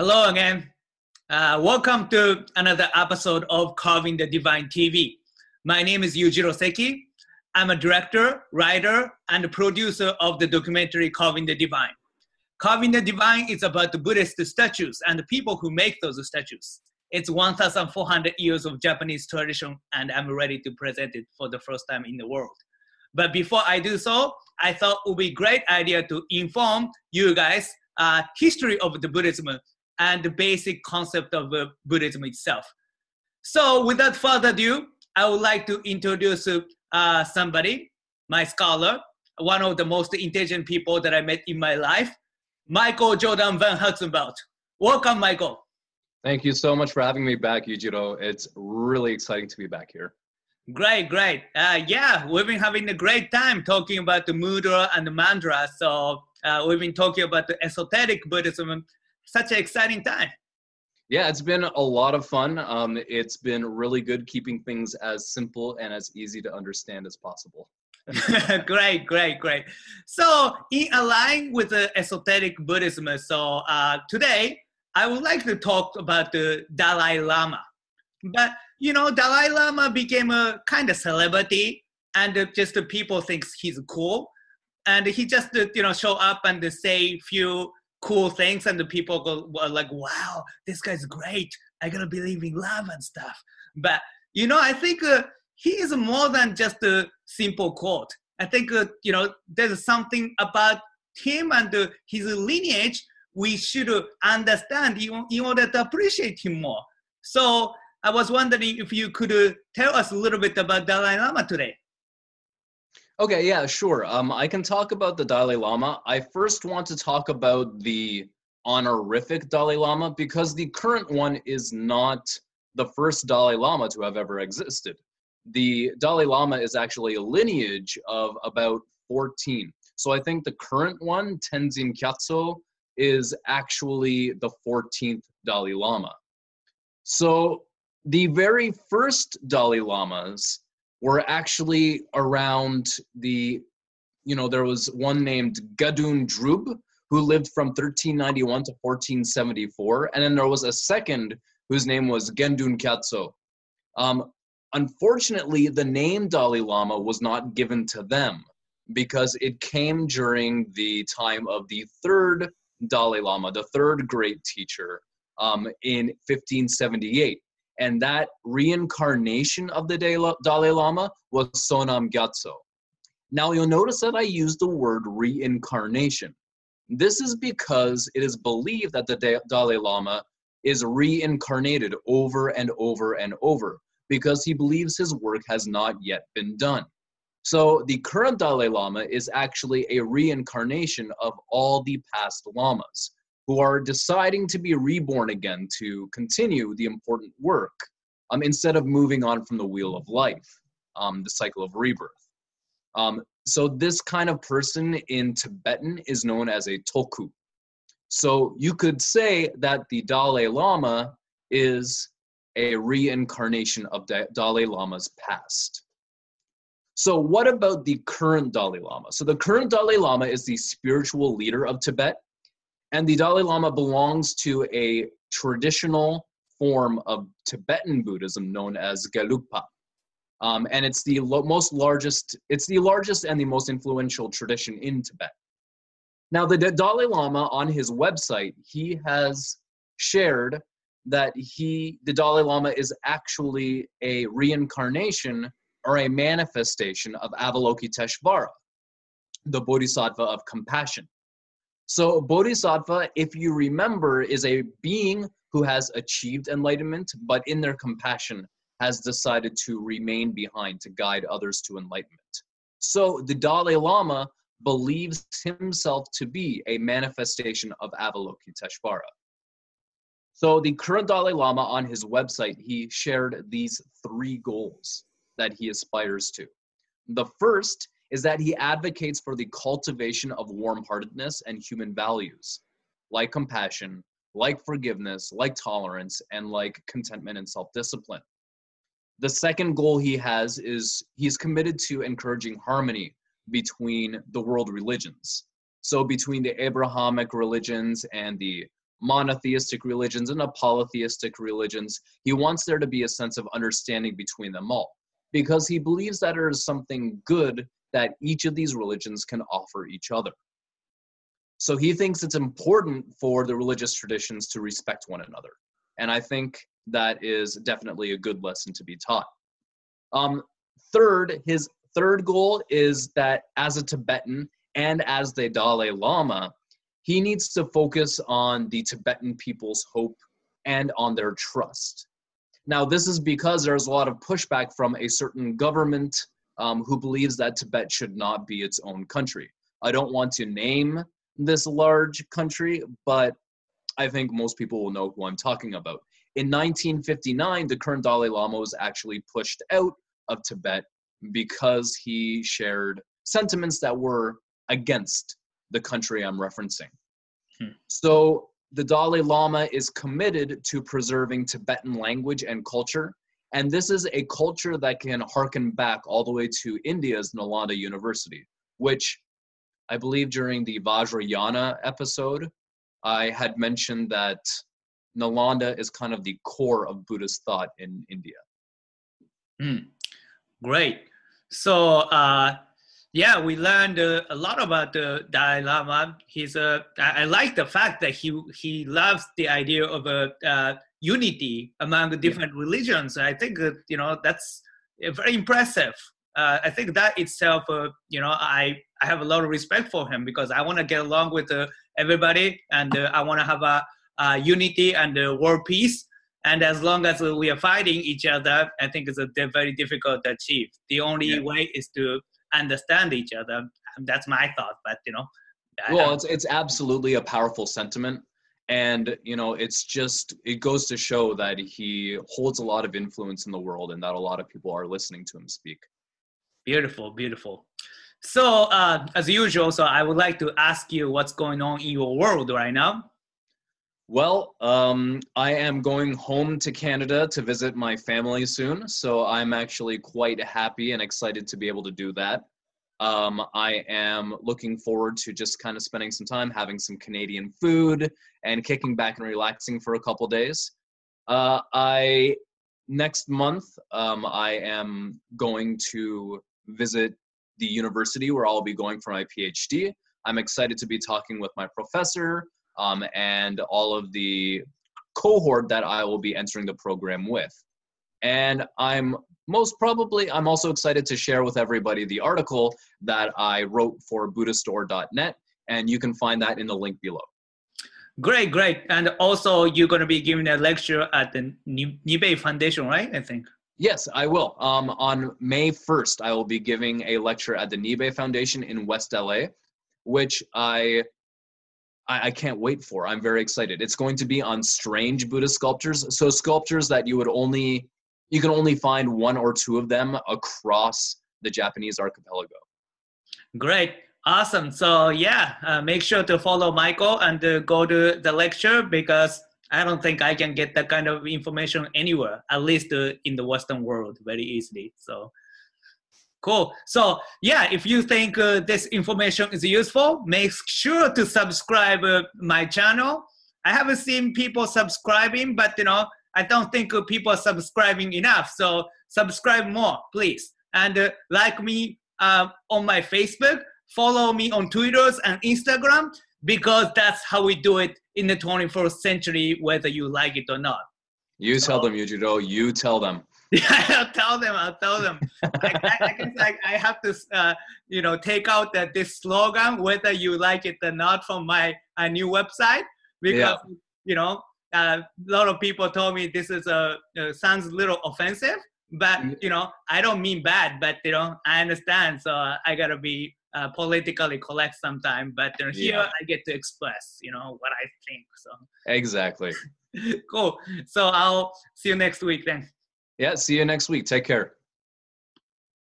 Hello again. Uh, welcome to another episode of Carving the Divine TV. My name is Yujiro Seki. I'm a director, writer, and producer of the documentary Carving the Divine. Carving the Divine is about the Buddhist statues and the people who make those statues. It's 1,400 years of Japanese tradition, and I'm ready to present it for the first time in the world. But before I do so, I thought it would be a great idea to inform you guys uh, history of the Buddhism and the basic concept of uh, Buddhism itself. So without further ado, I would like to introduce uh, somebody, my scholar, one of the most intelligent people that I met in my life, Michael Jordan Van Herzenveld. Welcome, Michael. Thank you so much for having me back, Yujiro. It's really exciting to be back here. Great, great. Uh, yeah, we've been having a great time talking about the mudra and the mantra. So uh, we've been talking about the esoteric Buddhism. Such an exciting time. Yeah, it's been a lot of fun. Um, it's been really good keeping things as simple and as easy to understand as possible. great, great, great. So, in align with the esoteric Buddhism, so uh, today I would like to talk about the Dalai Lama. But you know, Dalai Lama became a kind of celebrity, and just the people thinks he's cool, and he just you know show up and say few cool things, and the people go like, "Wow, this guy's great. I gotta believe in love and stuff." But you know, I think uh, he is more than just a simple quote. I think uh, you know there's something about him and uh, his lineage we should understand in, in order to appreciate him more. So I was wondering if you could uh, tell us a little bit about Dalai Lama today. Okay, yeah, sure. Um, I can talk about the Dalai Lama. I first want to talk about the honorific Dalai Lama because the current one is not the first Dalai Lama to have ever existed. The Dalai Lama is actually a lineage of about 14. So I think the current one, Tenzin Gyatso, is actually the 14th Dalai Lama. So the very first Dalai Lamas were actually around the, you know, there was one named Gedun Drub who lived from 1391 to 1474, and then there was a second whose name was Gendun Gyatso. Um, unfortunately, the name Dalai Lama was not given to them because it came during the time of the third Dalai Lama, the third great teacher, um, in 1578 and that reincarnation of the Dalai Lama was Sonam Gyatso. Now you'll notice that I use the word reincarnation. This is because it is believed that the Dalai Lama is reincarnated over and over and over because he believes his work has not yet been done. So the current Dalai Lama is actually a reincarnation of all the past lamas who are deciding to be reborn again to continue the important work um, instead of moving on from the wheel of life, um, the cycle of rebirth. Um, so this kind of person in Tibetan is known as a tulku. So you could say that the Dalai Lama is a reincarnation of Dalai Lama's past. So what about the current Dalai Lama? So the current Dalai Lama is the spiritual leader of Tibet and the Dalai Lama belongs to a traditional form of Tibetan Buddhism known as Gelugpa. Um, and it's the lo- most largest, it's the largest and the most influential tradition in Tibet. Now, the Dalai Lama on his website, he has shared that he, the Dalai Lama, is actually a reincarnation or a manifestation of Avalokiteshvara, the Bodhisattva of compassion. So, Bodhisattva, if you remember, is a being who has achieved enlightenment, but in their compassion has decided to remain behind to guide others to enlightenment. So, the Dalai Lama believes himself to be a manifestation of Avalokiteshvara. So, the current Dalai Lama on his website, he shared these three goals that he aspires to. The first is that he advocates for the cultivation of warm heartedness and human values, like compassion, like forgiveness, like tolerance, and like contentment and self discipline. The second goal he has is he's committed to encouraging harmony between the world religions. So, between the Abrahamic religions and the monotheistic religions and the polytheistic religions. He wants there to be a sense of understanding between them all because he believes that there is something good that each of these religions can offer each other. So he thinks it's important for the religious traditions to respect one another. And I think that is definitely a good lesson to be taught. Um, third, his third goal is that as a Tibetan and as the Dalai Lama, he needs to focus on the Tibetan people's hope and on their trust. Now, this is because there's a lot of pushback from a certain government um, who believes that Tibet should not be its own country. I don't want to name this large country, but I think most people will know who I'm talking about. In 1959, the current Dalai Lama was actually pushed out of Tibet because he shared sentiments that were against the country I'm referencing. Hmm. So the Dalai Lama is committed to preserving Tibetan language and culture. And this is a culture that can harken back all the way to India's Nalanda University, which I believe during the Vajrayana episode, I had mentioned that Nalanda is kind of the core of Buddhist thought in India. Mm, great. So, uh, yeah, we learned uh, a lot about the Dalai Lama. He's a. I, I like the fact that he he loves the idea of a uh, unity among the different yeah. religions. I think uh, you know that's very impressive. Uh, I think that itself, uh, you know, I I have a lot of respect for him because I want to get along with uh, everybody and I want to have a, a, unity and world peace. And as long as we are fighting each other, I think it's a very difficult to achieve. The only yeah. way is to understand each other. That's my thought, but you know. well, it's it's absolutely a powerful sentiment, and you know, it's just it goes to show that he holds a lot of influence in the world, and that a lot of people are listening to him speak. Beautiful, beautiful. So, uh, as usual, so I would like to ask you what's going on in your world right now. Well, um, I am going home to Canada to visit my family soon, so I'm actually quite happy and excited to be able to do that. Um, I am looking forward to just kind of spending some time having some Canadian food and kicking back and relaxing for a couple days. Uh, I next month um, I am going to visit the university where I'll be going for my PhD. I'm excited to be talking with my professor um, and all of the cohort that I will be entering the program with. And I'm most probably, I'm also excited to share with everybody the article that I wrote for buddhistdoor.net, and you can find that in the link below. Great, great. And also, you're going to be giving a lecture at the Nibei Foundation, right? I think. Yes, I will. Um, on May 1st, I will be giving a lecture at the Nibei Foundation in West LA, which I I, I, can't wait for. I'm very excited. It's going to be on strange Buddhist sculptures. So sculptures that you would only you can only find one or two of them across the Japanese archipelago. Great. Awesome. So yeah, uh, make sure to follow Michael and uh, go to the lecture because I don't think I can get that kind of information anywhere, at least uh, in the Western world, very easily. So Cool. So yeah, if you think uh, this information is useful, make sure to subscribe uh, my channel. I haven't seen people subscribing, but you know, I don't think uh, people are subscribing enough. So subscribe more, please. And uh, like me uh, on my Facebook, follow me on Twitter and Instagram because that's how we do it in the 21st century, whether you like it or not. You so, tell them, Yujiro. You tell them. Yeah, I'll tell them. I'll tell them. I, I, I guess I, I have to, uh, you know, take out that this slogan, whether you like it or not, from my uh, new website because yeah. you know uh, a lot of people told me this is a uh, sounds a little offensive, but mm. you know I don't mean bad, but you know I understand, so I gotta be uh, politically correct sometimes. But you know, here yeah. I get to express, you know, what I think. So exactly. cool. So I'll see you next week then. Yeah, see you next week. Take care.